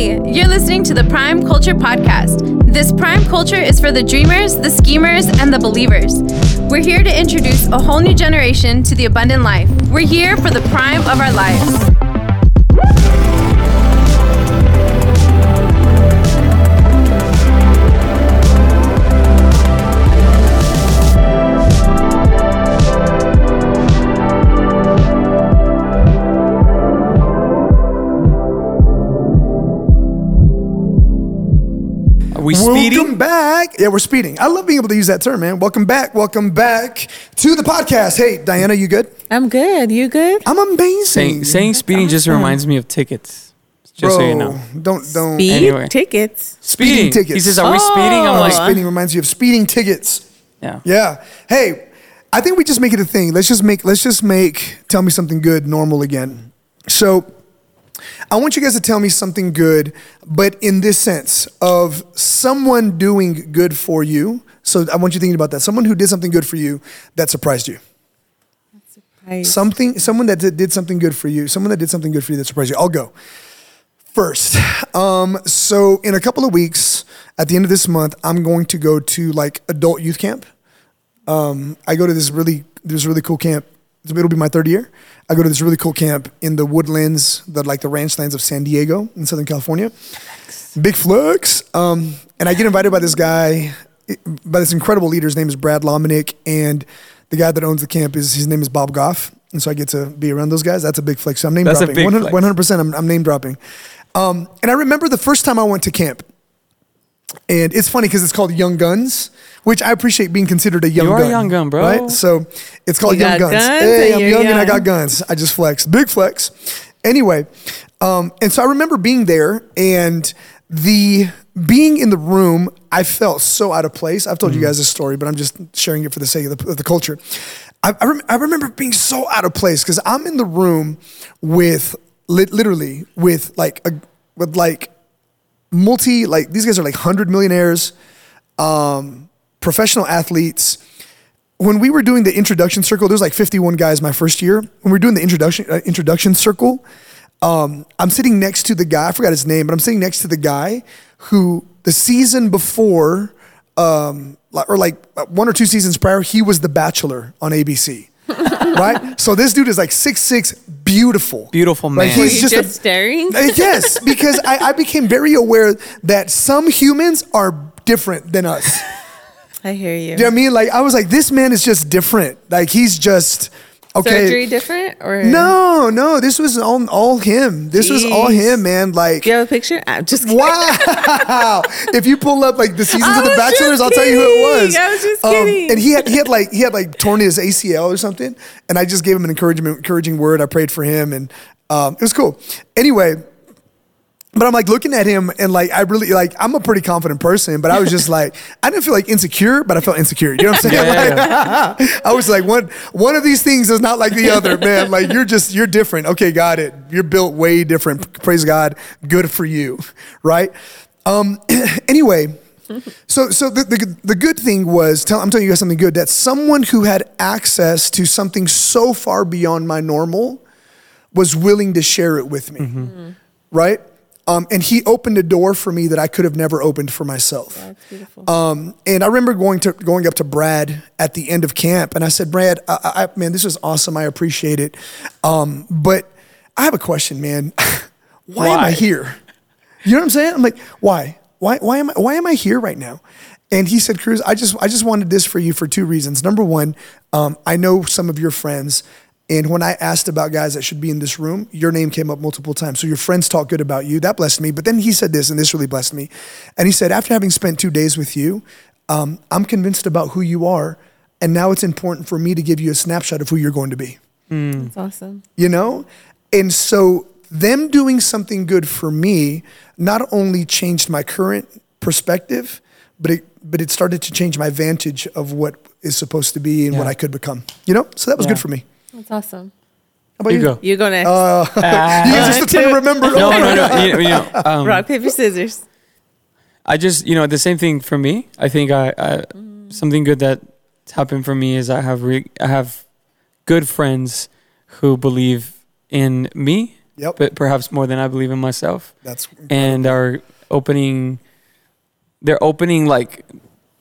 Hey, you're listening to the Prime Culture Podcast. This Prime Culture is for the dreamers, the schemers, and the believers. We're here to introduce a whole new generation to the abundant life. We're here for the prime of our lives. We speeding? Welcome back. Yeah, we're speeding. I love being able to use that term, man. Welcome back. Welcome back to the podcast. Hey, Diana, you good? I'm good. You good? I'm amazing. Saying, saying speeding just reminds me of tickets. Just Bro, so you know. don't don't. Speed Anyway. tickets. Speeding tickets. He says, "Are we oh. speeding?" I'm Oh. like, speeding reminds you of speeding tickets. yeah. Yeah. Hey, I think we just make it a thing. Let's just make let's just make tell me something good normal again. So I want you guys to tell me something good, but in this sense of someone doing good for you. So I want you thinking about that. Someone who did something good for you that surprised you. Right. Something, someone that did, did something good for you, someone that did something good for you that surprised you. I'll go first. Um, so in a couple of weeks, at the end of this month, I'm going to go to like adult youth camp. Um, I go to this really, this really cool camp. It'll be my third year. I go to this really cool camp in the woodlands, the like the ranch lands of San Diego in Southern California. Big flex. Um, and I get invited by this guy, by this incredible leader. His name is Brad Lomenick, and the guy that owns the camp is his name is Bob Goff. And so I get to be around those guys. That's a big flex. So I'm name That's a dropping. big 100, flex. 100%. I'm, I'm name dropping. Um, and I remember the first time I went to camp. And it's funny because it's called Young Guns, which I appreciate being considered a young You are a gun. young gun, bro. Right? So it's called You Young got Guns. guns hey, and I'm you're young, and I young. got guns. I just flex. Big flex. Anyway, um, and so I remember being there and the being in the room, I felt so out of place. I've told you guys this story, but I'm just sharing it for the sake of the, of the culture. I, I, rem- I remember being so out of place because I'm in the room with lit- literally with like a with like multi like these guys are like hundred millionaires, um, professional athletes. When we were doing the introduction circle, there was like 51 guys my first year. When we were doing the introduction uh, introduction circle, um, I'm sitting next to the guy. I forgot his name, but I'm sitting next to the guy who the season before, um, or like uh, one or two seasons prior, he was the Bachelor on ABC. right? So this dude is like six six, beautiful, Beautiful Like, man. Were he's you just just, a- staring? uh, yes, because I, I became very aware that some humans are different than us. I hear you. You know what I mean? Like I was like, this man is just different. Like he's just okay. Surgery different or No, no, this was all all him. This was all him, man. Like Do you have a picture? I'm just kidding. Wow! if you pull up like the seasons of The Bachelors, I'll tell you who it was. I was just Um, kidding. and he had he had like he had like torn his ACL or something, and I just gave him an encouragement encouraging word. I prayed for him, and um, it was cool. Anyway. But I'm like looking at him and like I really like I'm a pretty confident person, but I was just like I didn't feel like insecure, but I felt insecure. You know what I'm saying? Yeah, Like, I was like one one of these things is not like the other, man. Like you're just you're different. Okay, got it. You're built way different. Praise God. Good for you, right? Um, anyway, so so the, the the good thing was tell, I'm telling you guys something good that someone who had access to something so far beyond my normal was willing to share it with me, right? Um, and he opened a door for me that I could have never opened for myself. That's beautiful. Um, and I remember going to going up to Brad at the end of camp, and I said, "Brad, I, I, man, this is awesome. I appreciate it, um, but I have a question, man. why, am I here? You know what I'm saying? I'm like, why? Why? Why am I? Why am I here right now?" And he said, "Cruz, I just I just wanted this for you for two reasons. Number one, um, I know some of your friends." And when I asked about guys that should be in this room, your name came up multiple times. So your friends talk good about you. That blessed me. But then he said this, and this really blessed me. And he said, after having spent two days with you, um, I'm convinced about who you are. And now it's important for me to give you a snapshot of who you're going to be. That's awesome. You know? And so them doing something good for me not only changed my current perspective, but it but it started to change my vantage of what is supposed to be and what I could become. You know? So that was Yeah. good for me. That's awesome. How about You you? go. You go next. Uh, you guys just trying to remember. no, no, no. You, you know, um, Rock, paper, scissors. I just, you know, the same thing for me. I think I, I something good that's happened for me is I have re- I have good friends who believe in me Yep. but perhaps more than I believe in myself. That's and are opening they're opening like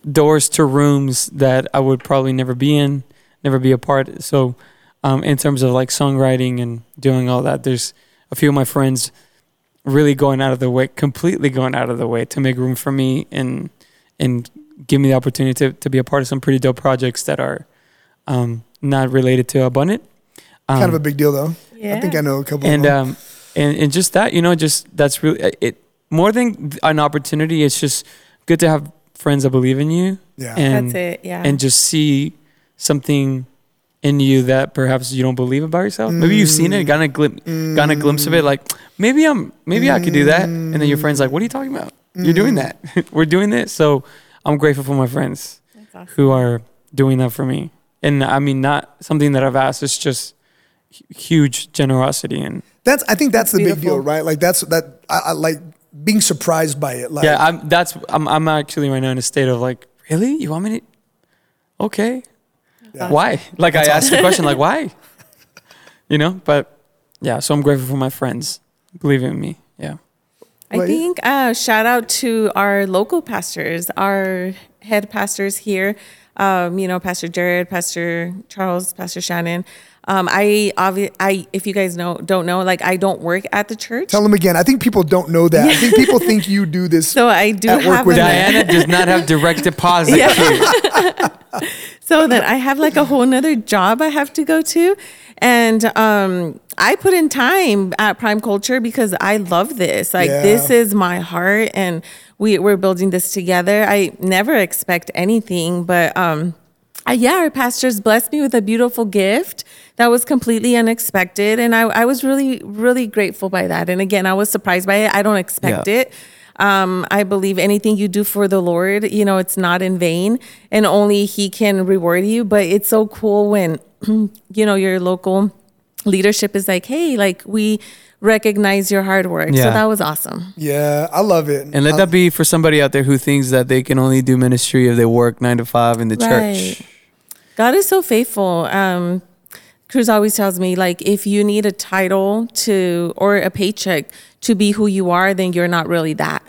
doors to rooms that I would probably never be in, never be a part. So um, in terms of like songwriting and doing all that, there's a few of my friends really going out of the way, completely going out of the way to make room for me and and give me the opportunity to, to be a part of some pretty dope projects that are um, not related to Abundant. Um, kind of a big deal, though. Yeah. I think I know a couple. and of them. um and and just that you know just that's really it more than an opportunity it's just good to have friends that believe in you yeah, and That's it. Yeah. and just see something in you that perhaps you don't believe about yourself maybe you've seen it gotten a glimpse gotten a mm. glimpse of it like maybe i'm maybe i could do that and then your mm. friend's like what are you talking about you're doing that we're doing this so i'm grateful for my friends awesome. who are doing that for me and i mean not something that i've asked it's just huge generosity and that's. I think that's the big deal, right? Like that's that. I, I like being surprised by it. Like, yeah, I'm that's I'm I'm actually right now in a state of like, really? You want me to Okay. Yeah. Why? Like I asked the question like why? You know, but yeah, so I'm grateful for my friends believing in me. Yeah. I think uh, shout out to our local pastors, our head pastors here. Um, you know, Pastor Jared, Pastor Charles, Pastor Shannon. Um, I obvi- I if you guys know don't know, like I don't work at the church, Tell them again. I think people don't know that. I think people think you do this. so I do At work with a, Diana does not have direct deposit. Yeah. so that I have like a whole nother job I have to go to. And um, I put in time at Prime Culture because I love this. Like Yeah. this is my heart and we, we're building this together. I never expect anything, but um, uh, yeah, our pastors blessed me with a beautiful gift that was completely unexpected. And I, I was really, really grateful by that. And again, I was surprised by it. I don't expect Yeah. it. Um, I believe anything you do for the Lord, you know, it's not in vain and only He can reward you. But it's so cool when, you know, your local leadership is like, hey, like we recognize your hard work. So Yeah. that was awesome. Yeah, I love it. And let I- that be for somebody out there who thinks that they can only do ministry if they work 9 to 5 in the church. God is so faithful. Um, Cruz always tells me, like, if you need a title to or a paycheck to be who you are, then you're not really that.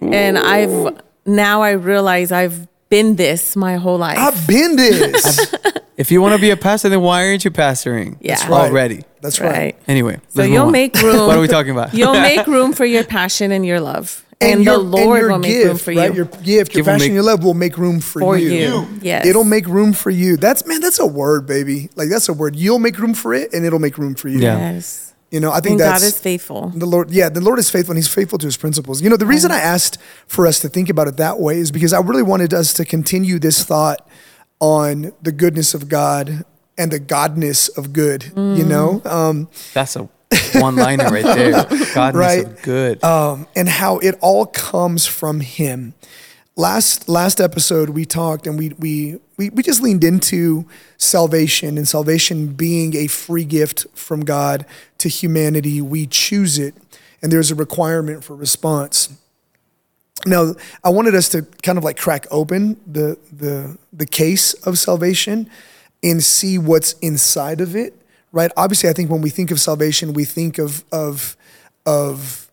And I've now I realize I've been this my whole life. I've been this. If you want to be a pastor, then why aren't you pastoring? Yeah. That's right. Already. That's right. right. Anyway. So you'll on. make room. What are we talking about? You'll make room for your passion and your love, and, your- the Lord your will make gift, room for right? you. Your gift, your passion, make- your love will make room for, For you. you. Yes. It'll make room for you. That's man. That's a word, baby. Like that's a word. You'll make room for it, and it'll make room for you. Yeah. yes. You know, I think And that's God is faithful. the Lord. Yeah, the Lord is faithful, and He's faithful to His principles. You know, the reason I asked for us to think about it that way is because I really wanted us to continue this thought on the goodness of God and the godness of good. Mm. You know, um, That's a one liner right there. Godness Right. of good. um, and how it all comes from Him. Last last episode we talked and we we we we just leaned into salvation and salvation being a free gift from God to humanity. We choose it, and there's a requirement for response. Now, I wanted us to kind of like crack open the the the case of salvation and see what's inside of it, right? Obviously, I think when we think of salvation, we think of of of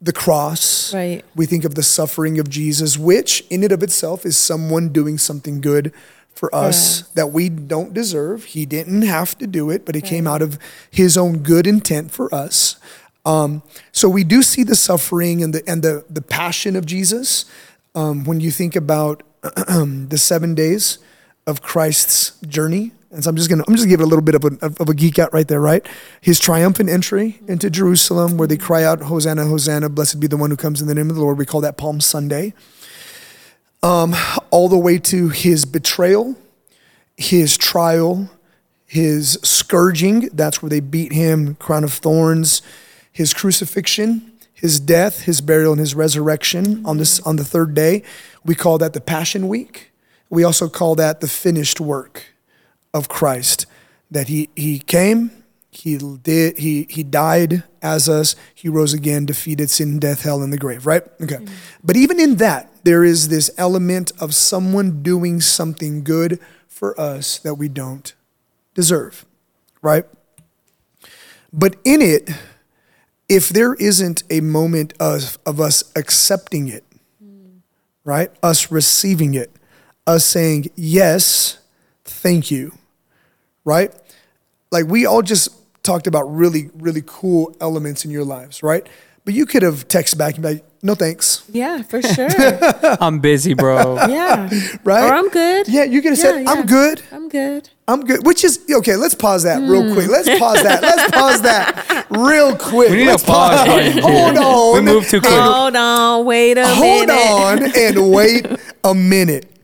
the cross. Right. We think of the suffering of Jesus, which in and of itself is someone doing something good for us that we don't deserve. He didn't have to do it, but it came out of his own good intent for us. Um, so we do see the suffering and the and the the passion of Jesus um, when you think about the seven days of Christ's journey. And so I'm just gonna I'm just gonna give it a little bit of a of a geek out right there, right? His triumphant entry into Jerusalem, where they cry out, "Hosanna, Hosanna! Blessed be the one who comes in the name of the Lord." We call that Palm Sunday. Um, all the way to his betrayal, his trial, his scourging. That's where they beat him, crown of thorns. His crucifixion, his death, his burial, and his resurrection on this on the third day. We call that the Passion Week. We also call that the finished work of Christ. That he he came, he did he he died as us, he rose again, defeated sin, death, hell, and the grave, right? Okay. Mm-hmm. But even in that, there is this element of someone doing something good for us that we don't deserve, right? But in it, if there isn't a moment of, of us accepting it, mm. right? Us receiving it, us saying, yes, thank you, right? Like we all just talked about really, really cool elements in your lives, right? But you could have texted back and be like, no thanks, Yeah, for sure. I'm busy, bro. yeah. right? Or I'm good. Yeah, you could have said, Yeah, I'm good. I'm good. I'm good. Which is okay. Let's pause that real hmm. quick. Let's pause that. Let's pause that real quick. We need Let's a pause button, dude. Hold on. We moved too quick. Hold on. Wait a Hold minute. Hold on and wait a minute.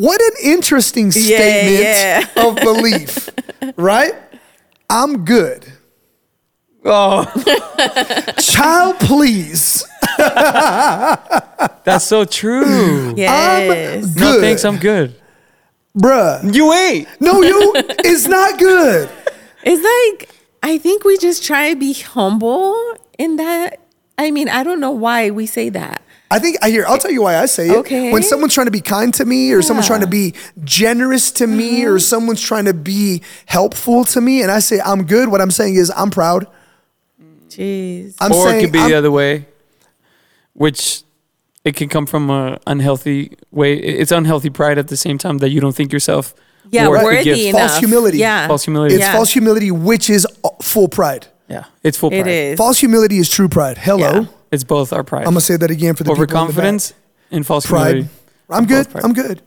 What an interesting statement yeah. of belief, right? I'm good. Oh, Child, please. that's so true. Yes. I'm No good. thanks, I'm good. Bruh. You ain't. No, you. it's not good. It's like I think we just try to be humble in that. I mean, I don't know why we say that. I think I hear. I'll tell you why I say it. Okay. When someone's trying to be kind to me, or someone's trying Mm-hmm. to be generous to me, or someone's trying to be helpful to me, and I say I'm good. What I'm saying is I'm proud. Jeez. I'm or saying it could be I'm- the other way, which it can come from a unhealthy way. It's unhealthy pride at the same time that you don't think yourself Yeah, worth the worthy enough. False humility. Yeah. False humility. It's Yeah. false humility, which is full pride. Yeah, it's full pride. It is. False humility is true pride. Hello. Yeah. It's both our pride. I'm gonna say that again for the people in the back. overconfidence and false Pride. humility. I'm good. I'm good.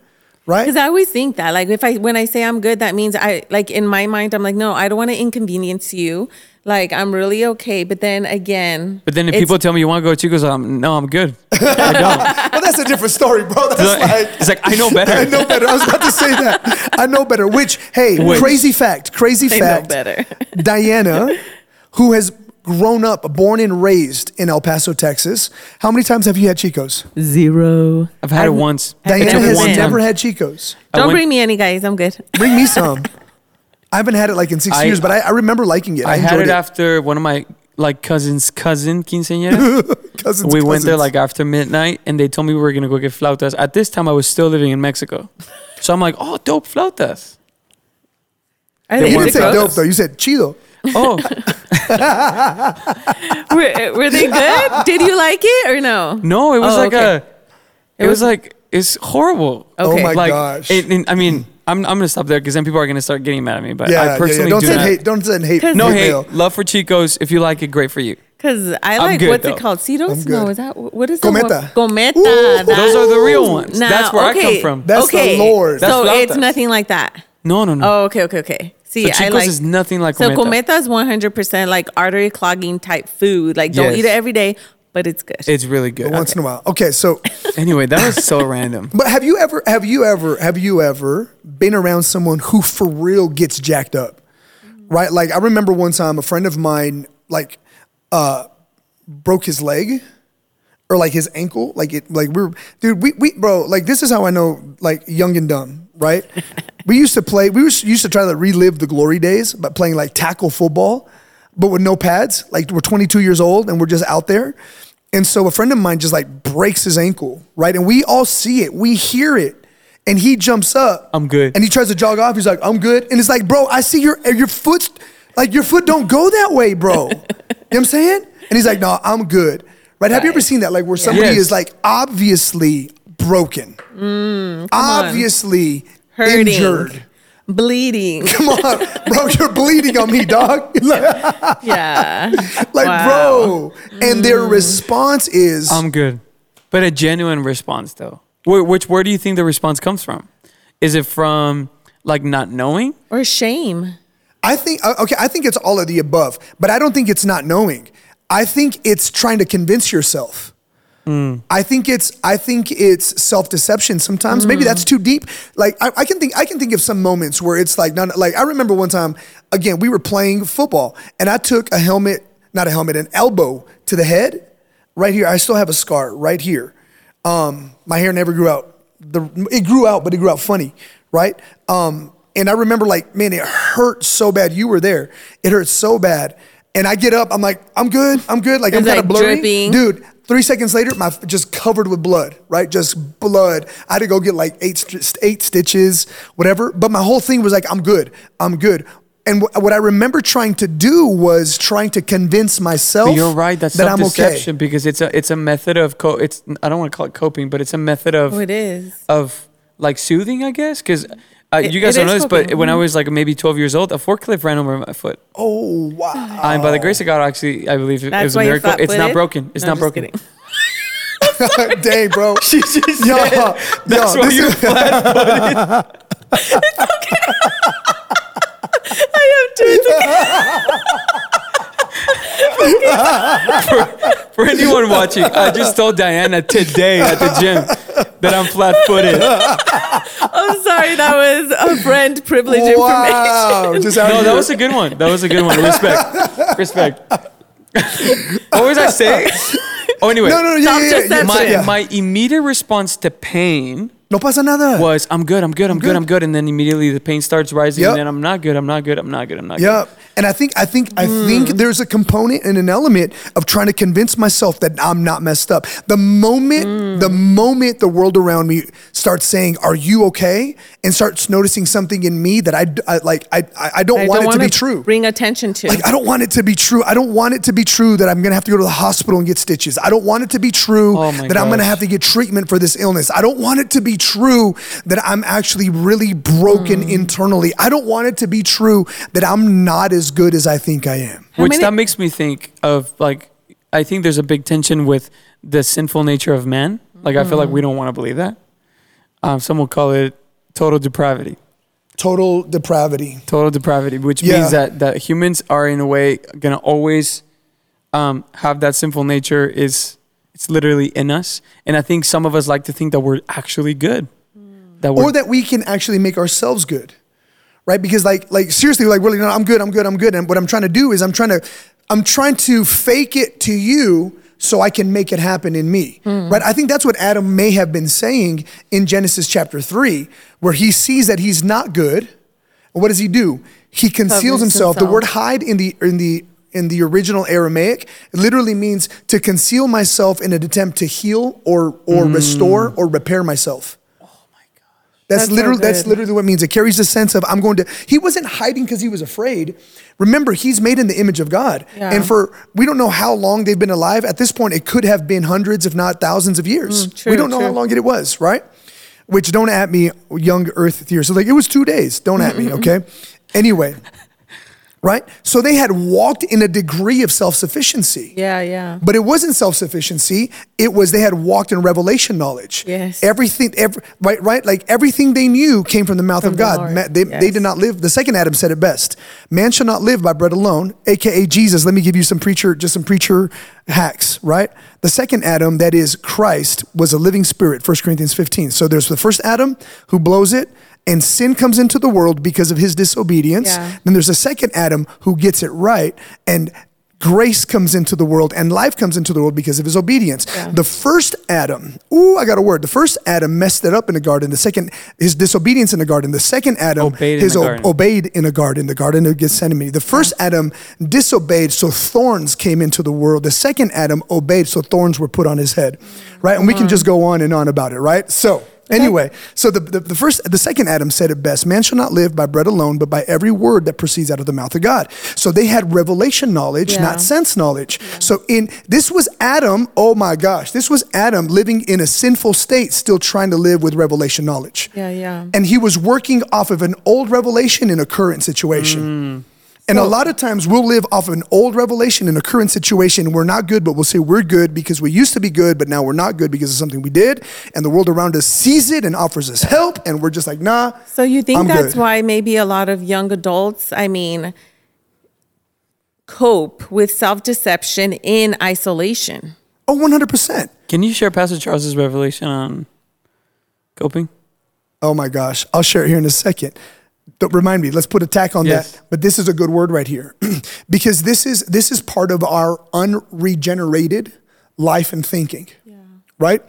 Right? Because I always think that, like, if I when I say I'm good, that means I like in my mind I'm like, no, I don't want to inconvenience you. Like, I'm really okay. But then again, But then if it's- people tell me you want to go to Chico's, I'm no, I'm good. I don't. well, that's a different story, bro. That's It's like- like it's like, I know better. I know better. I was about to say that. I know better. Which, hey, Which? crazy fact. Crazy I know fact. better. Diana, who has grown up, born and raised in El Paso, Texas. How many times have you had Chicos? zero. I've had it once. Diana took it has one time. never had Chicos. I Don't went- bring me any, guys. I'm good. Bring me some. I haven't had it like in six I- years, but I, I remember liking it. I, I had enjoyed it after one of my like cousins' cousin quinceañera. Cousins, we went there like after midnight, and they told me we were gonna go get flautas. At this time, I was still living in Mexico, so I'm like, oh, dope flautas. I They didn't say dope though. You said chido. Oh, were, were they good? Did you like it or no? no, it was Oh, like okay. a, it, was, like it's horrible. Okay. Oh my like, gosh. it- it- I mean, I'm I'm gonna stop there because then people are gonna start getting mad at me. But yeah, I yeah, yeah. personally Don't do send not. hate. Don't send hate. No No hate hate. mail. Love for Chicos. If you like it, great for you. Because I like good, what's though. it called? Cetos? I'm No, good. is that what is Gometa. it? Gometa. Ooh. That- Those are the real ones. Now, That's where I come from. That's the okay. Lord. That's so flautas. it's nothing like that. No, no, no. Oh, okay, okay, okay. See, So I Chico's like is nothing like so Gometa. Gometa is one hundred percent like artery clogging type food. Like don't Yes. eat it every day, but it's good. It's really good. Once in a while. Okay, so Anyway, that was so random. But have you ever have you ever have you ever been around someone who for real gets jacked up? Right? Like I remember one time a friend of mine like uh broke his leg or like his ankle. Like it like we are dude, we we bro, like this is how I know like young and dumb, right? we used to play we used to try to relive the glory days by playing like tackle football, but with no pads. Like we're 22 years old and we're just out there. And so a friend of mine just like breaks his ankle, right? And we all see it, we hear it. And he jumps up. I'm good. And he tries to jog off. He's like, I'm good. And it's like, bro, I see your your foot's like your foot don't go that way, bro. you know what I'm saying? And he's like, no, I'm good. Right? Have you ever seen that? Like where somebody Yes. is like obviously broken. obviously Hurting. injured. Bleeding. Come on, bro, you're bleeding on me, dog. Yeah. Like, yeah. bro. And their response is I'm good. But a genuine response, though. Wh- Which, where do you think the response comes from? Is it from like not knowing? Or shame. I think uh, okay, I think it's all of the above, but I don't think it's not knowing. I think it's trying to convince yourself. I think it's I think it's self deception. Sometimes maybe that's too deep. Like I, I can think I can think of some moments where it's like none. Like I remember one time again we were playing football and I took a helmet, not a helmet, an elbow to the head, right here. I still have a scar right here. Um, my hair never grew out. The it grew out, but it grew out funny, right? Um, and I remember like, man, it hurt so bad. You were there. It hurt so bad. And I get up, I'm like, I'm good, I'm good. Like I'm It's kind of like blurry. dripping. Dude, three seconds later, my f- just covered with blood, right? Just blood. I had to go get like eight eight stitches, whatever. But my whole thing was like, I'm good, I'm good. and wh- what I remember trying to do was trying to convince myself But you're right. That's that I'm okay. self-deception because it's a it's a method of co- it's I don't want to call it coping, but it's a method of Oh, it is. of like soothing, I guess. Because uh, It- you guys don't know this, but coping. when I was like maybe 12 years old, a forklift ran over my foot. Oh wow! And by the grace of God, actually, I believe it, it That's was a why you're miracle. It's not flat-footed? broken. It's No, not just broken. kidding. Dang, bro. She just Yo, said, yo, that's why this you're is- flat. I have two. For anyone watching, I just told Diana today at the gym that I'm flat-footed. I'm sorry, that was a friend privilege information. Wow! Just No, here. that was a good one. That was a good one. Respect. Respect. what was I saying? Oh, anyway. no, no, yeah, yeah, yeah, yeah. My, yeah. my immediate response to pain No pasa nada. was, I'm good, I'm good, I'm good, I'm good. And then immediately the pain starts rising. Yep. And then I'm not good, I'm not good, I'm not good, I'm not good. Yeah, and I think I think I hmm. think there's a component and an element of trying to convince myself that I'm not messed up. The moment hmm. the moment the world around me starts saying, "Are you okay?" and starts noticing something in me that I like I I, I don't I want don't it to be true. Bring attention to. Like I don't want it to be true. I don't want it to be true that I'm gonna have to go to the hospital and get stitches. I don't want it to be true Oh my that I'm gonna have to get treatment for this illness. I don't want it to be true that I'm actually really broken Hmm. internally. I don't want it to be true that I'm not as good as I think I am. Which many- that makes me think of like, I think there's a big tension with the sinful nature of man. Like, I feel like we don't want to believe that. Um, some will call it total depravity. Total depravity. Total depravity, which Yeah. means that, that humans are in a way gonna always um, have that sinful nature is it's literally in us. And I think some of us like to think that we're actually good. Hmm. That we're Or that we can actually make ourselves good. Right? Because like like seriously, like really no, I'm good, I'm good, I'm good. And what I'm trying to do is I'm trying to I'm trying to fake it to you so I can make it happen in me. Hmm. Right? I think that's what Adam may have been saying in Genesis chapter 3 where he sees that he's not good. What does he do? He conceals Covers himself. The word hide in the in the in the original Aramaic it literally means to conceal myself in an attempt to heal or or restore or repair myself. Oh my That's, That's so literally that's literally what it means. It carries the sense of I'm going to. He wasn't hiding because he was afraid. Remember, he's made in the image of God, Yeah. and for we don't know how long they've been alive. At this point, it could have been hundreds, if not thousands, of years. Mm, true, we don't know how long it was, right? Which don't at me, young Earth theorists. So like it was two days. Don't at me, okay? Anyway, right? So they had walked in a degree of self sufficiency. yeah, yeah. But it wasn't self-sufficiency. It was they had walked in revelation knowledge. Yes. Everything, every, right, right. Like everything they knew came from the mouth of From the God. Lord. Ma- they, they did not live. The second Adam said it best: "Man shall not live by bread alone." AKA Jesus. Let me give you some preacher, just some preacher hacks. Right. The second Adam, that is Christ, was a living spirit. 1 Corinthians 15. So there's the first Adam who blows it. And sin comes into the world because of his disobedience. Yeah. Then there's a second Adam who gets it right, and grace comes into the world, and life comes into the world because of his obedience. The first Adam, ooh, I got a word. The first Adam messed it up in the garden. The second, his disobedience in the garden. The second Adam, Obeyed in his the o- garden. obeyed in a garden, the garden of Gethsemane. The first Adam disobeyed, so thorns came into the world. The second Adam obeyed, so thorns were put on his head. Right? And we can just go on and on about it, right? So, anyway, so the, the, the first, the second Adam said it best man shall not live by bread alone, but by every word that proceeds out of the mouth of God. So they had revelation knowledge, Yeah. not sense knowledge. So, in this was Adam, oh my gosh, this was Adam living in a sinful state, still trying to live with revelation knowledge. Yeah, yeah. And he was working off of an old revelation in a current situation. Mm. And a lot of times we'll live off of an old revelation in a current situation. We're not good, but we'll say we're good because we used to be good, but now we're not good because of something we did. And the world around us sees it and offers us help. And we're just like, nah. So you think I'm that's good. why maybe a lot of young adults, I mean, cope with self-deception in isolation? Oh, 100%. Can you share Pastor Charles's revelation on coping? Oh my gosh. I'll share it here in a second. Don't remind me, let's put a tack on Yes. that. But this is a good word right here. because this is this is part of our unregenerated life and thinking. yeah. Right?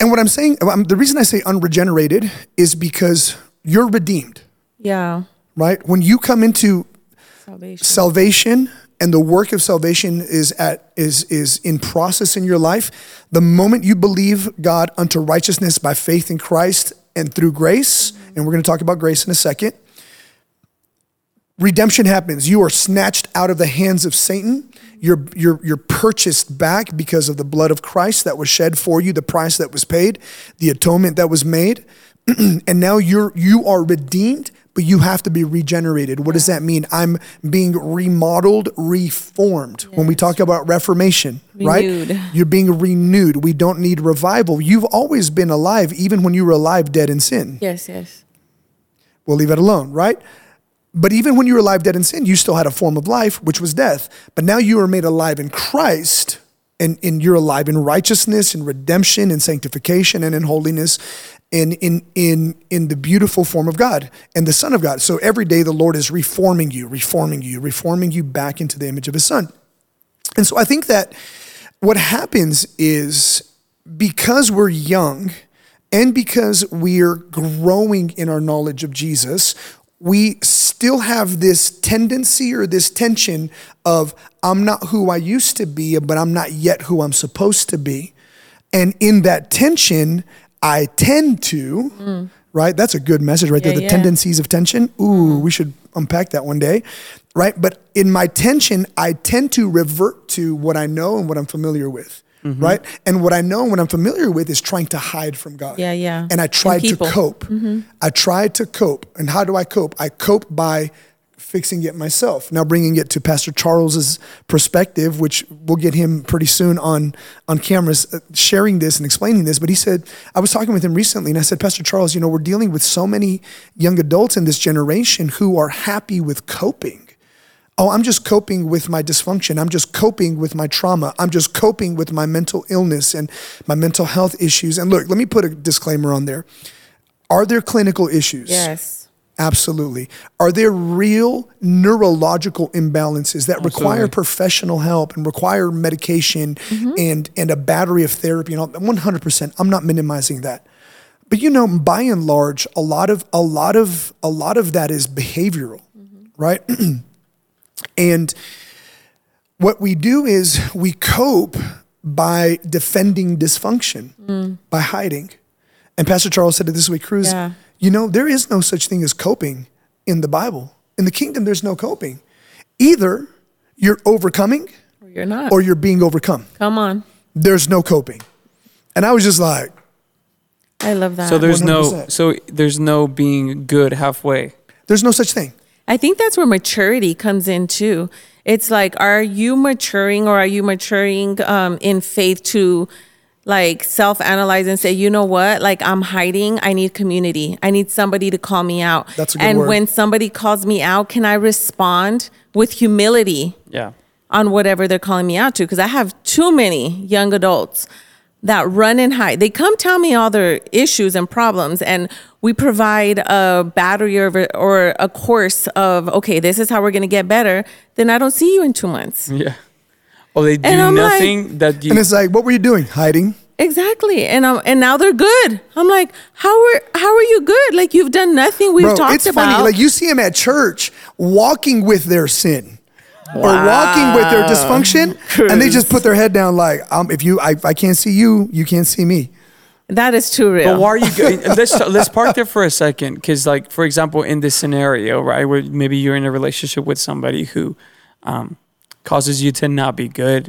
And what I'm saying, um, the reason I say unregenerated is because you're redeemed, Yeah. right? When you come into Salvation. salvation and the work of salvation is at is is in process in your life the moment you believe god unto righteousness by faith in christ and through grace and we're going to talk about grace in a second redemption happens. You are snatched out of the hands of Satan. You're, you're, you're purchased back because of the blood of Christ that was shed for you, the price that was paid, the atonement that was made. and now you're you are redeemed, but you have to be regenerated. What does that mean? I'm being remodeled, reformed. When we talk about reformation, Renewed. right? You're being renewed. We don't need revival. You've always been alive, even when you were alive, dead in sin. Yes, yes. We'll leave it alone, right? But even when you were alive, dead in sin, you still had a form of life, which was death. But now you are made alive in Christ, and, and you're alive in righteousness, and redemption, and sanctification, and in holiness, and in in in the beautiful form of God and the Son of God. So every day the Lord is reforming you, reforming you, reforming you back into the image of His Son. And so I think that what happens is because we're young and because we're growing in our knowledge of Jesus, we still have this tendency or this tension of I'm not who I used to be, but I'm not yet who I'm supposed to be. And in that tension, I tend to, right? That's a good message right there. The yeah. tendencies of tension. Ooh, we should unpack that one day, right? But in my tension, I tend to revert to what I know and what I'm familiar with. Mm-hmm. Right. And what I know and what I'm familiar with is trying to hide from God. Yeah, yeah. And I And tried to people. cope. I tried to cope. And how do I cope? I cope by fixing it myself. Now bringing it to Pastor Charles's perspective, which we'll get him pretty soon on on cameras uh, sharing this and explaining this, but he said I was talking with him recently and I said Pastor Charles, you know, we're dealing with so many young adults in this generation who are happy with coping. Oh, I'm just coping with my dysfunction. I'm just coping with my trauma. I'm just coping with my mental illness and my mental health issues. And look, let me put a disclaimer on there. Are there clinical issues? Yes. Absolutely. Are there real neurological imbalances that require professional help and require medication mm-hmm. and and a battery of therapy and all 100%. I'm not minimizing that. But you know, by and large, a lot of a lot of a lot of that is behavioral, mm-hmm. right? and what we do is we cope by defending dysfunction, mm. by hiding. And Pastor Charles said it this week, Cruz, Yeah. You know, there is no such thing as coping in the Bible. In the kingdom, there's no coping. Either you're overcoming Or you're not. or you're being overcome. Come on. There's no coping. And I was just like, I love that. So there's no 100%. so there's no being good halfway. there's no such thing. I think that's where maturity comes in too. It's like, are you maturing or are you maturing um, in faith to like self analyze and say, you know what? Like, I'm hiding. I need community. I need somebody to call me out. That's a good and word. when somebody calls me out, can I respond with humility Yeah. on whatever they're calling me out to? Because I have too many young adults that run and hide. They come tell me all their issues and problems, and we provide a battery or, or a course of, okay, this is how we're going to get better. Then I don't see you in two months. Yeah. Oh, they do And I'm like- nothing that you And it's like, what were you doing? Hiding? Exactly, and I'm, and now they're good. I'm like, how are how are you good? Like you've done nothing we've Bro, talked it's about. funny. Like you see them at church walking with their sin. Or walking with their dysfunction, and they just put their head down like, um, if you, I, I can't see you, you can't see me. that is too real. But why are you? Go- let's let's park there for a second, because like for example, in this scenario, right, where maybe you're in a relationship with somebody who um, causes you to not be good.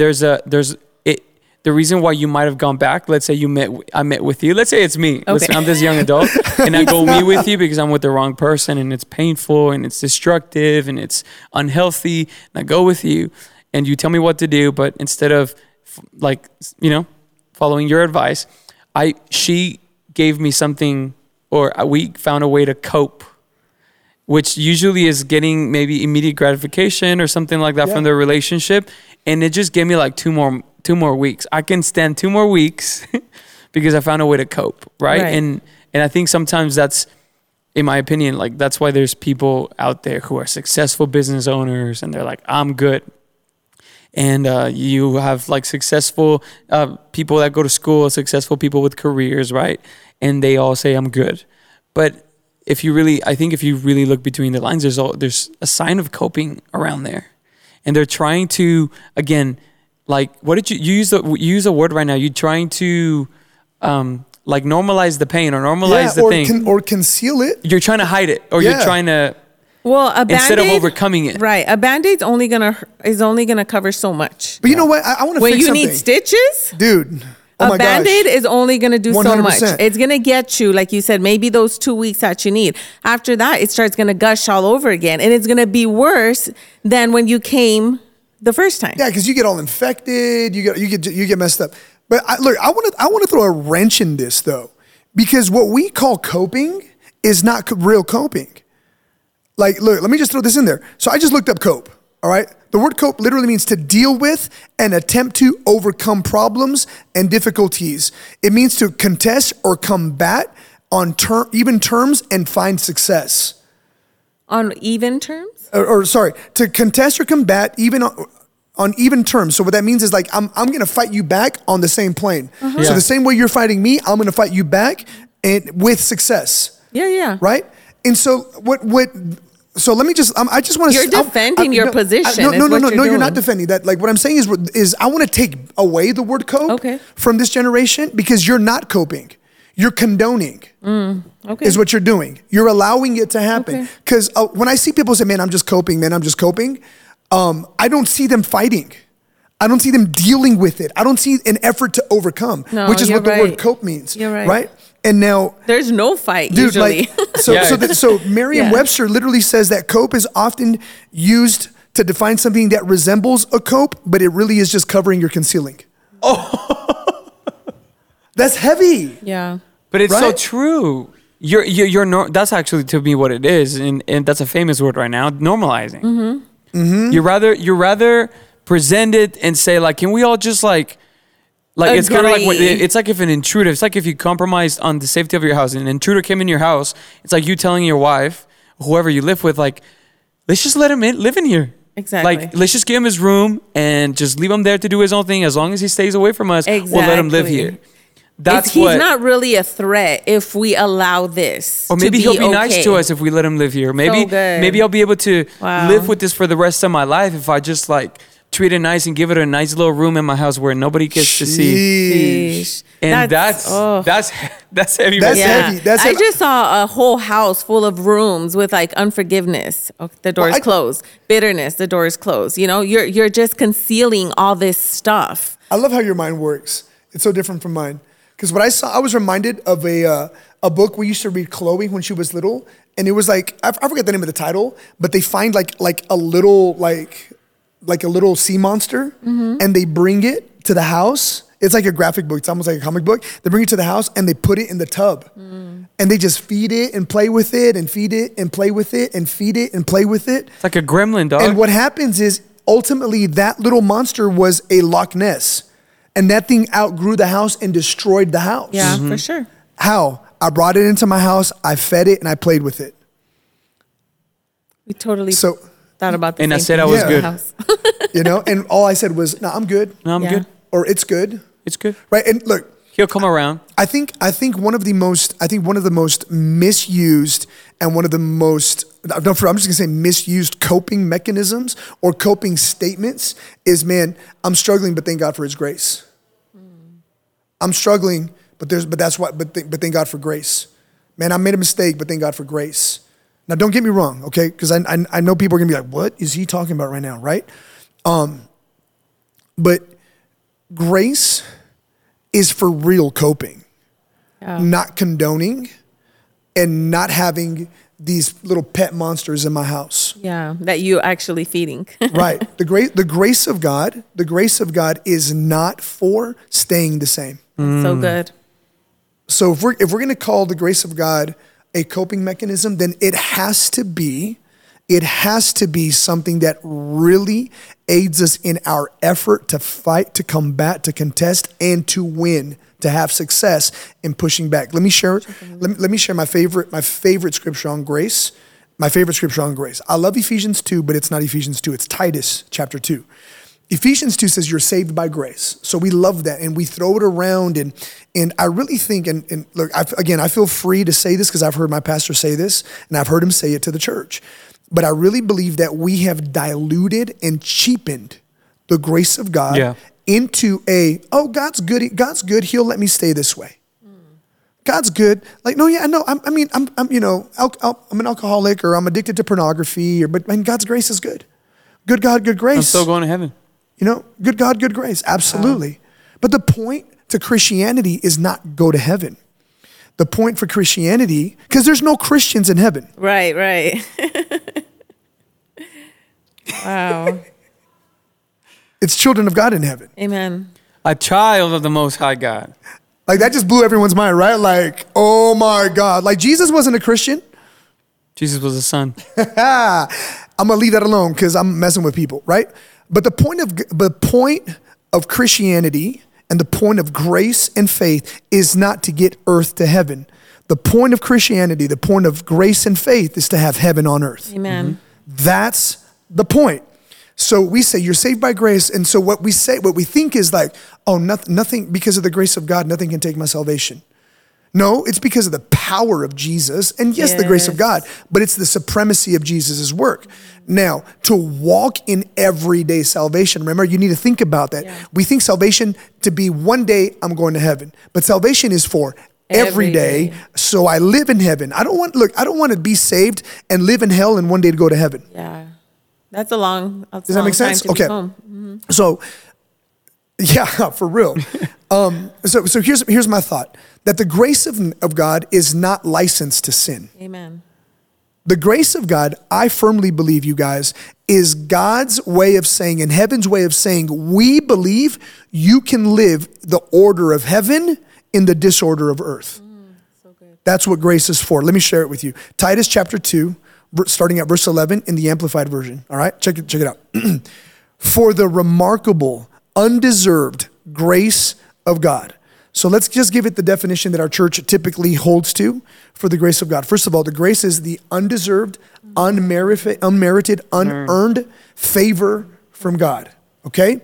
There's a there's it. The reason why you might have gone back. Let's say you met. I met with you. Let's say it's me. Let's Okay. say I'm this young adult, and I go meet with you because I'm with the wrong person, and it's painful, and it's destructive, and it's unhealthy. And I go with you, and you tell me what to do, but instead of like you know following your advice, I she gave me something, or we found a way to cope, which usually is getting maybe immediate gratification or something like that from Yeah. the relationship, and it just gave me like two more two more weeks. I can stand two more weeks because I found a way to cope, right? Right. And and I think sometimes that's in my opinion, like that's why there's people out there who are successful business owners and they're like, I'm good. And uh, you have like successful uh, people that go to school, successful people with careers, right? And they all say, I'm good. But if you really, I think if you really look between the lines, there's, all, there's a sign of coping around there. And they're trying to, again, like, what did you, you use, the, you use a word right now, you're trying to, um, like normalize the pain or normalize the or, thing con- or conceal it. you're trying to hide it or Yeah. you're trying to Well, a band-aid, instead of overcoming it. Right. A band-aid's only gonna is only gonna cover so much. But you know what? I, I want to When fix you something, need stitches, dude. Oh a my band-aid gosh. is only going to do so much it's going to get you like you said maybe those two weeks that you need after that it starts going to gush all over again and it's going to be worse than when you came the first time Yeah, because you get all infected, you get you get you get messed up. But I, look, I want to I want to throw a wrench in this though, because what we call coping is not co- real coping. Like, look, let me just throw this in there. So I just looked up cope. All right, the word cope literally means to deal with and attempt to overcome problems and difficulties. It means to contest or combat on ter- even terms and find success on even terms or, or sorry, to contest or combat even on, on even terms. So what that means is like I'm I'm gonna fight you back on the same plane. Uh-huh. So the same way you're fighting me, I'm gonna fight you back and with success, yeah yeah right? And so what what. So let me just. Um, I just want to. You're defending your position no, no, no, no, you're no. You're not defending that. Like what I'm saying is, is I want to take away the word cope Okay. from this generation because you're not coping. You're condoning okay is what you're doing. You're allowing it to happen. Okay. Because uh, when I see people say, "Man, I'm just coping," man, I'm just coping. Um, I don't see them fighting. I don't see them dealing with it. I don't see an effort to overcome, No, which is what the word cope means. You're right. Right. And now, there's no fight dude, usually like, so, Yeah. so, that, so Merriam-Webster literally says that cope is often used to define something that resembles a cope, but it really is just covering your concealing. Oh, that's heavy. yeah But it's so true. You're you're, you're nor- that's actually to me what it is, and, and that's a famous word right now. Normalizing. Mm-hmm. You rather you rather present it and say like, can we all just like, like it's kind of like Agree. it's like if an intruder. It's like if you compromised on the safety of your house, and an intruder came in your house. It's like you telling your wife, whoever you live with, like, let's just let him in, live in here. Exactly. Like, let's just give him his room and just leave him there to do his own thing. As long as he stays away from us, we'll let him live here. That's It's- he's what. not really a threat if we allow this Or maybe he'll be nice to us if we let him live here. Maybe good. maybe I'll be able to Wow. live with this for the rest of my life if I just like treat it nice and give it a nice little room in my house where nobody gets to see. Sheesh. Sheesh. And that's oh. that's that's heavy. That's right there. heavy. That's I heavy. just saw a whole house full of rooms with like unforgiveness. Oh, the door is I- closed. Bitterness. The door is closed. You know, you're you're just concealing all this stuff. I love how your mind works. It's so different from mine. Because what I saw, I was reminded of a uh, a book we used to read Chloe when she was little, and it was like I, I forget the name of the title, but they find like like a little like like a little sea monster, mm-hmm. and they bring it to the house. It's like a graphic book. It's almost like a comic book. They bring it to the house and they put it in the tub, mm. and they just feed it and play with it and feed it and play with it and feed it and play with it. It's like a gremlin dog. And what happens is ultimately that little monster was a Loch Ness. And that thing outgrew the house and destroyed the house. Yeah, mm-hmm. for sure. How? I brought it into my house, I fed it, and I played with it. We totally So, thought about the And I said thing I was in the good. house. you know, and all I said was, no, I'm good. no, I'm Yeah. good. Or it's good. It's good. Right. And look, He'll come around. I think I think one of the most I think one of the most misused and one of the most no, for, I'm just gonna say misused coping mechanisms or coping statements is man I'm struggling but thank God for His grace. Hmm. I'm struggling but there's but that's what but th- but thank God for grace. Man, I made a mistake but thank God for grace. Now don't get me wrong, okay? Because I, I I know people are gonna be like, what is he talking about right now, right? Um, but grace is for real coping, not condoning and not having these little pet monsters in my house. yeah, that you actually feeding. right. The grace the grace of God, the grace of God is not for staying the same. so good. So if we're if we're going to call the grace of God a coping mechanism, then it has to be it has to be something that really aids us in our effort to fight, to combat, to contest, and to win, to have success in pushing back. Let me share let me, let me share my favorite my favorite scripture on grace. My favorite scripture on grace. I love Ephesians 2, but it's not Ephesians 2, it's Titus chapter 2. Ephesians 2 says you're saved by grace. So we love that and we throw it around. And, and I really think, and, and look, I, again, I feel free to say this because I've heard my pastor say this and I've heard him say it to the church. But I really believe that we have diluted and cheapened the grace of God Yeah. into a, oh, God's good. God's good. He'll let me stay this way. God's good. Like, no, yeah, I know. I mean, I'm, I'm, you know, al- I'm an alcoholic or I'm addicted to pornography, or but man, God's grace is good. Good God, good grace. I'm still going to heaven. You know, good God, good grace. Absolutely. Uh-huh. But the point to Christianity is not go to heaven. The point for Christianity, because there's no Christians in heaven. Right, right. wow. It's children of God in heaven. Amen. A child of the Most High God. Like that just blew everyone's mind, right? Like, oh my God. Like Jesus wasn't a Christian. Jesus was a son. I'm gonna leave that alone because I'm messing with people, right? But the point of the point of Christianity and the point of grace and faith is not to get earth to heaven. The point of Christianity, the point of grace and faith is to have heaven on earth. Amen. Mm-hmm. That's the point. So we say you're saved by grace, and so what we say, what we think is like, oh, nothing, nothing because of the grace of God, nothing can take my salvation. No, it's because of the power of Jesus, and yes, the grace of God, but it's the supremacy of Jesus' work. Now, to walk in everyday salvation, remember, you need to think about that. Yeah. We think salvation to be one day I'm going to heaven, but salvation is for every day. day. So I live in heaven. I don't want look. I don't want to be saved and live in hell and one day to go to heaven. Yeah. That's a long. That's Does that make sense? Time to be Okay. Mm-hmm. So, yeah, for real. um, so, so here's here's my thought: that the grace of, of God is not licensed to sin. Amen. The grace of God, I firmly believe, you guys, is God's way of saying, and heaven's way of saying, we believe you can live the order of heaven in the disorder of earth. That's what grace is for. Let me share it with you. Titus chapter 2, starting at verse 11 in the Amplified Version. All right, check it, check it out. for the remarkable, undeserved grace of God. So let's just give it the definition that our church typically holds to for the grace of God. First of all, the grace is the undeserved, unmerited, unmerited unearned favor from God. Okay?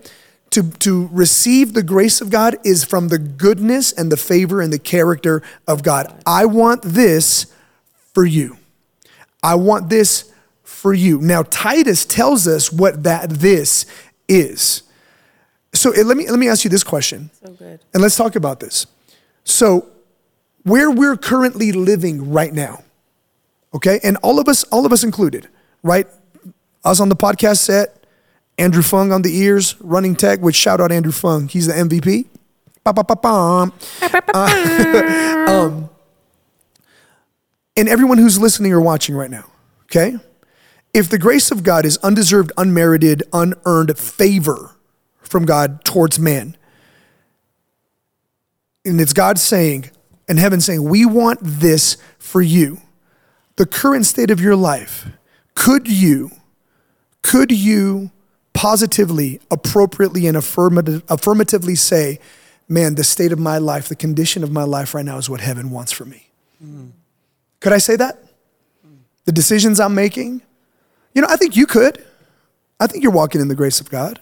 To, to receive the grace of God is from the goodness and the favor and the character of God. I want this for you. I want this for you. Now, Titus tells us what that this is. So eh, let me let me ask you this question, So good. and let's talk about this. So, where we're currently living right now, okay, and all of us, all of us included, right? Us on the podcast set, Andrew Fung on the ears, running tech. Which shout out Andrew Fung, he's the MVP. Uh, um, and everyone who's listening or watching right now, okay? If the grace of God is undeserved, unmerited, unearned favor from God towards man, and it's God saying, and heaven saying, we want this for you, the current state of your life, could you, could you positively, appropriately, and affirmative, affirmatively say, man, the state of my life, the condition of my life right now is what heaven wants for me? Could I say that? The decisions I'm making? You know, I think you could. I think you're walking in the grace of God.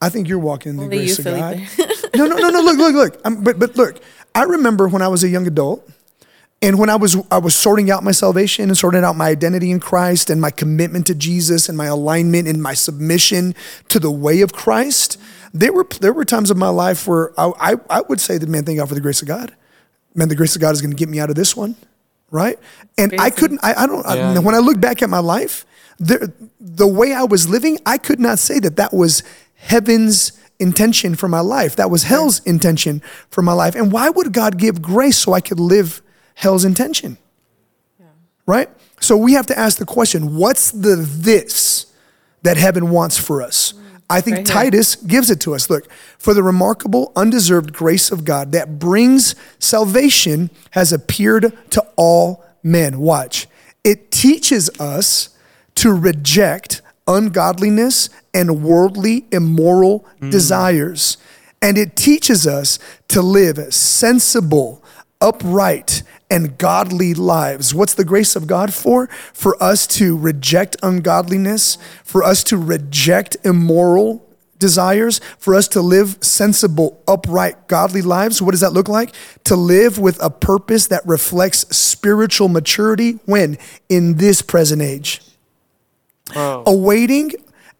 I think you're walking in the Only grace you, of God. No, no, no, no. Look, look, look. Um, but, but look, I remember when I was a young adult, and when I was I was sorting out my salvation and sorting out my identity in Christ and my commitment to Jesus and my alignment and my submission to the way of Christ. There were there were times of my life where I I, I would say that man, thank God for the grace of God. Man, the grace of God is going to get me out of this one, right? And I couldn't. I, I don't. I- when I look back at my life, there, the way I was living, I could not say that that was heaven's intention for my life. That was hell's intention for my life. And why would God give grace so I could live hell's intention? Right? So we have to ask the question what's the this that heaven wants for us? Mm. I think Right here. Titus gives it to us. Look, for the remarkable, undeserved grace of God that brings salvation has appeared to all men. Watch. It teaches us to reject ungodliness and worldly, immoral mm. desires. And it teaches us to live sensible, upright, and godly lives. What's the grace of God for? For us to reject ungodliness, for us to reject immoral desires, for us to live sensible, upright, godly lives. What does that look like? To live with a purpose that reflects spiritual maturity when? In this present age Oh. awaiting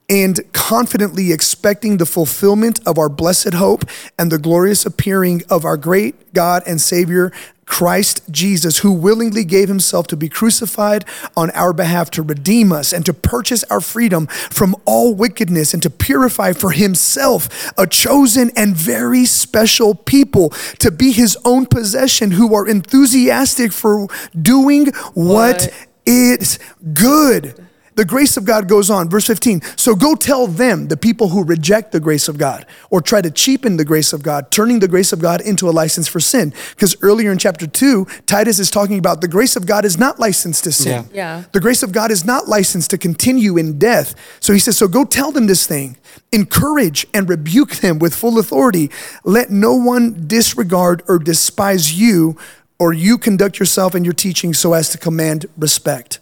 and confidently expecting the fulfillment of our blessed hope and the glorious appearing of our great God and Savior, Christ Jesus, who willingly gave himself to be crucified on our behalf to redeem us and to purchase our freedom from all wickedness and to purify for himself a chosen and very special people to be his own possession who are enthusiastic for doing what, What? is good. The grace of God goes on. Verse 15. So go tell them, the people who reject the grace of God or try to cheapen the grace of God, turning the grace of God into a license for sin. Because earlier in chapter 2, Titus is talking about the grace of God is not licensed to sin. Yeah. Yeah. The grace of God is not licensed to continue in death. So he says, So go tell them this thing, encourage and rebuke them with full authority. Let no one disregard or despise you, or you conduct yourself and your teaching so as to command respect.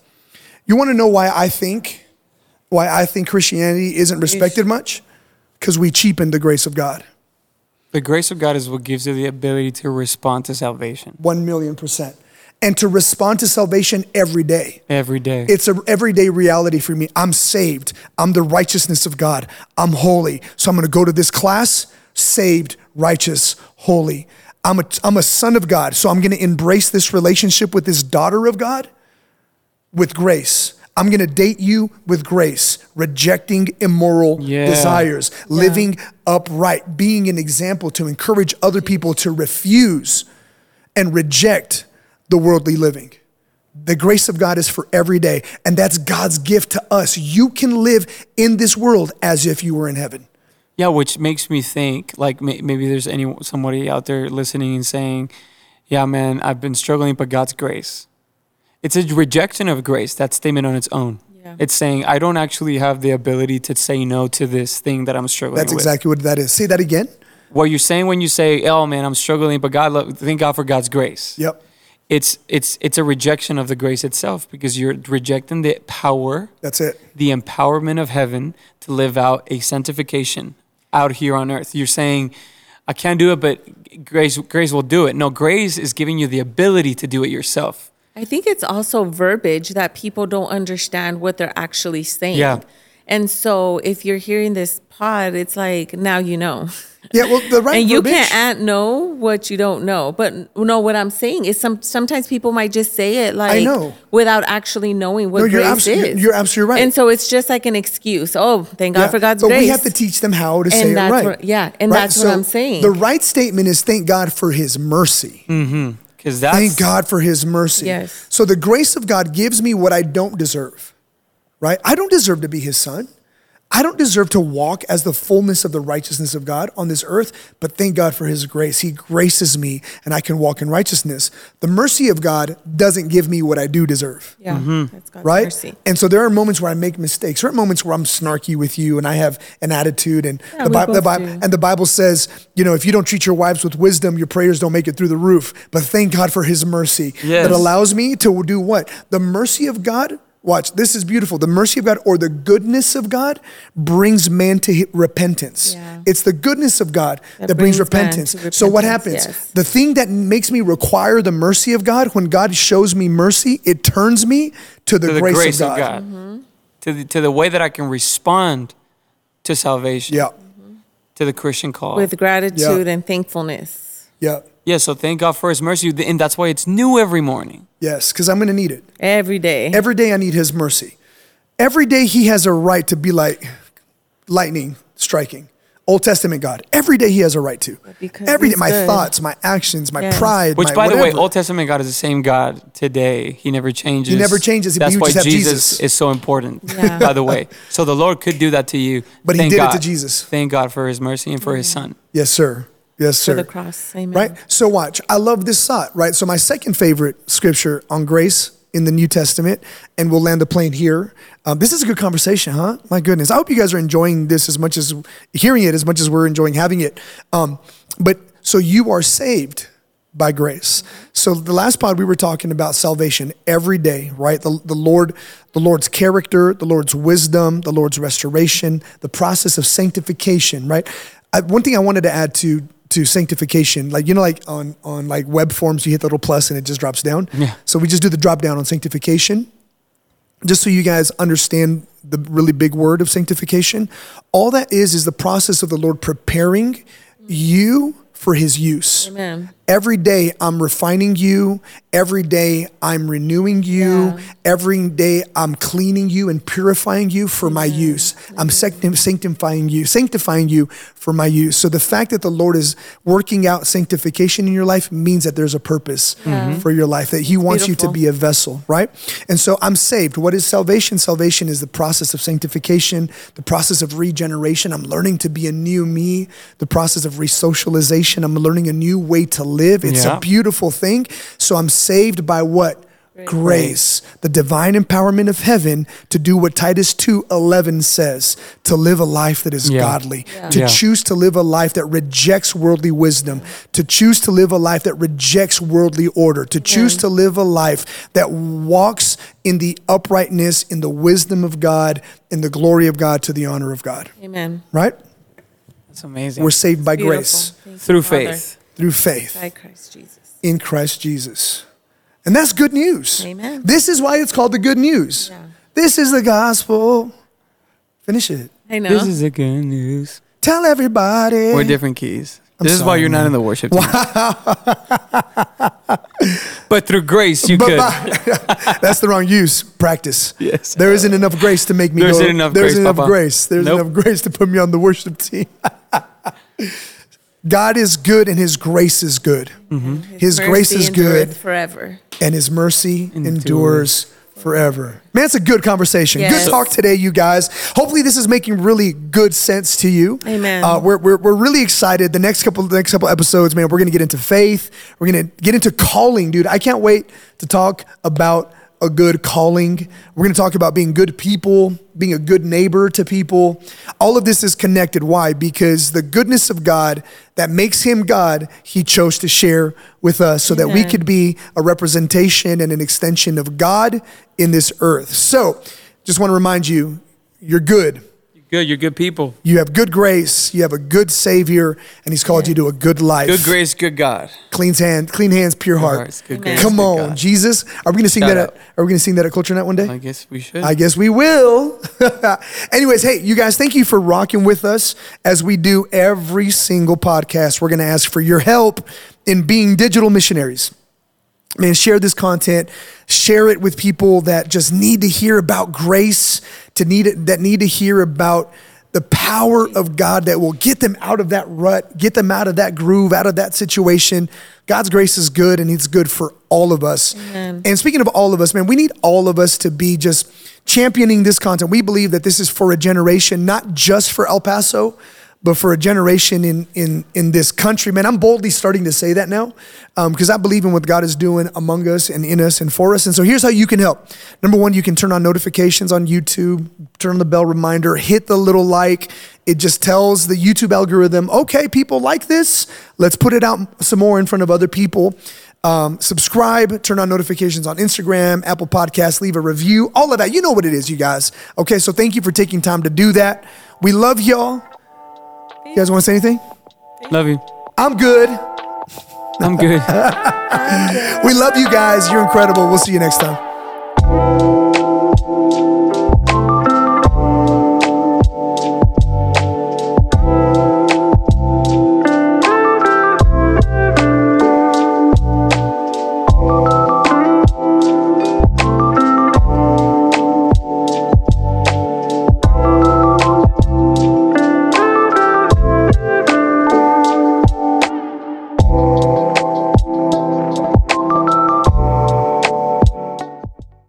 You want to know why I think why I think Christianity isn't respected much? Because we cheapen the grace of God. The grace of God is what gives you the ability to respond to salvation One million percent. And to respond to salvation every day. every day. It's an everyday reality for me. I'm saved. I'm the righteousness of God. I'm holy. So I'm going to go to this class, saved, righteous, holy. I'm a, I'm a son of God. So I'm going to embrace this relationship with this daughter of God with grace. I'm going to date you with grace, rejecting immoral Yeah. desires, living upright, being an example to encourage other people to refuse and reject the worldly living. The grace of God is for every day, and that's God's gift to us. You can live in this world as if you were in heaven. Yeah, which makes me think like maybe there's any somebody out there listening and saying, "Yeah, man, I've been struggling, but God's grace." It's a rejection of grace. That statement on its own. Yeah. It's saying I don't actually have the ability to say no to this thing that I'm struggling That's with. exactly what that is. Say that again. what you're saying when you say, "Oh man, I'm struggling, but God, lo- thank God for God's grace." Yep, It's it's it's a rejection of the grace itself because you're rejecting the power, that's it. the empowerment of heaven to live out a sanctification out here on earth. You're saying, "I can't do it, but grace grace will do it." No, grace is giving you the ability to do it yourself. I think it's also verbiage that people don't understand what they're actually saying. Yeah. And so if you're hearing this pod, it's like now you know. Yeah, well, the right and you verbiage- can't know what you don't know. But no, what I'm saying is some sometimes people might just say it like I know. without actually knowing what No, you're grace abso- you're- is. you're absolutely right. And so it's just like an excuse. Oh, thank God Yeah, for God's but grace. we have to teach them how to And say it right. what- yeah, and that's what I'm saying. The right statement is thank God for his mercy. Mm-hmm. Because that's Thank God for his mercy. Yes. So the grace of God gives me what I don't deserve, right? I don't deserve to be his son. I don't deserve to walk as the fullness of the righteousness of God on this earth, but thank God for his grace. He graces me and I can walk in righteousness. The mercy of God doesn't give me what I do deserve yeah, Mm-hmm. that's God's right? mercy. And so there are moments where I make mistakes. There are moments where I'm snarky with you and I have an attitude. And Yeah, the we Bible, the both Bible, and the Bible says, you know, if you don't treat your wives with wisdom, your prayers don't make it through the roof. But thank God for His mercy Yes. that allows me to do what the mercy of God. Watch, this is beautiful. The mercy of God or the goodness of God brings man to repentance. Yeah. It's the goodness of God that, That brings, brings man repentance. So what happens? yes. The thing that makes me require the mercy of God, when God shows me mercy, it turns me to the, to the grace, grace, of of God. God, mm-hmm. to the to the way that I can respond to salvation, Yeah, to the Christian call. With gratitude and thankfulness yeah, yeah, so thank God for His mercy, and that's why it's new every morning. yes, because I'm going to need it. every day. Every day I need His mercy. Every day He has a right to be like lightning striking. Old Testament God. Every day He has a right to. because Every day, my good. thoughts, my actions, my Yes. pride, Which, my by the way. Old Testament God is the same God today. He never changes. He never changes, That's why Jesus, Jesus. is so important. Yeah. By the way, so the Lord could do that to you, But he Thank did it to Jesus. Thank God for His mercy and for His Son. yes, sir. Yes, to sir. the cross. Amen. right? So watch. I love this thought, right? So my second favorite scripture on grace in the New Testament, and we'll land the plane here. Um, this is a good conversation, huh? My goodness. I hope you guys are enjoying this as much as hearing it as much as we're enjoying having it. Um, but so you are saved by grace. So the last pod we were talking about salvation every day, right? The, the Lord, the Lord's character, the Lord's wisdom, the Lord's restoration, the process of sanctification, right? I, one thing I wanted to add to to sanctification, like you know, like on on like web forms, you hit the little plus and it just drops down. Yeah. So we just do the drop down on sanctification just so you guys understand the really big word of sanctification, all that is is the process of the Lord preparing you for his use. Amen. Every day I'm refining you. Every day I'm renewing you. Yeah. Every day I'm cleaning you and purifying you for my use. I'm sancti- sanctifying you, sanctifying you for my use. So the fact that the Lord is working out sanctification in your life means that there's a purpose mm-hmm. for your life, that He wants you to be a vessel, right? And so I'm saved. What is salvation? Salvation is the process of sanctification, the process of regeneration. I'm learning to be a new me, the process of resocialization. I'm learning a new way to live. It's Yeah. a beautiful thing. So I'm saved by what? Grace, the divine empowerment of heaven to do what Titus 2:11 says, to live a life that is Yeah. godly, to Yeah. choose to live a life that rejects worldly wisdom, to choose to live a life that rejects worldly order, to choose mm. to live a life that walks in the uprightness, in the wisdom of God, in the glory of God, to the honor of God. Amen. Right? That's amazing. We're saved by grace Thank you, Through Father. faith. Through faith By Christ Jesus. in Christ Jesus. And that's good news. Amen. This is why it's called the good news. Yeah. This is the gospel. Finish it. I know. This is the good news. Tell everybody. We're different keys. I'm this is why you're not man. in the worship team. but through grace, you But could. by- that's the wrong use. Practice. Yes. There isn't enough grace to make me There go. isn't enough There's grace, enough Papa. grace. There's Nope. enough grace to put me on the worship team. God is good and his grace is good. His grace is good forever. and his mercy endures, Endures. forever. Man, it's a good conversation. Yes. Good talk today, you guys. Hopefully, this is making really good sense to you. Amen. Uh, we're, we're, we're really excited. The next couple the next couple episodes, man, we're gonna get into faith. We're gonna get into calling, dude. I can't wait to talk about a good calling. We're gonna talk about being good people, being a good neighbor to people. All of this is connected. Why? Because the goodness of God that makes him God, he chose to share with us so that we could be a representation and an extension of God in this earth. So, just want to remind you, you're good. Good, you're good people. You have good grace. You have a good Savior, and He's called you to a good life. Good grace, good God. clean hands, clean hands, pure heart. hearts, good grace, Come good on, God. Jesus. Are we going to sing Shout that? At, are we going to sing that at Culture Night one day? I guess we should. I guess we will. Anyways, hey, you guys, thank you for rocking with us as we do every single podcast. We're going to ask for your help in being digital missionaries. Man, share this content, share it with people that just need to hear about grace, to need it, that need to hear about the power of God that will get them out of that rut, get them out of that groove, out of that situation. God's grace is good and it's good for all of us. And speaking of all of us, man, we need all of us to be just championing this content. We believe that this is for a generation, not just for El Paso, but for a generation in in in this country, man, I'm boldly starting to say that now because I believe in what God is doing among us and in us and for us. And so here's how you can help. Number one, you can turn on notifications on YouTube, turn on the bell reminder, hit the little like. It just tells the YouTube algorithm, okay, people like this. Let's put it out some more in front of other people. Um, subscribe, turn on notifications on Instagram, Apple Podcasts, leave a review, all of that. You know what it is, you guys. Okay, so thank you for taking time to do that. We love y'all. You guys want to say anything? Love you. I'm good. I'm good. We love you guys. You're incredible. We'll see you next time.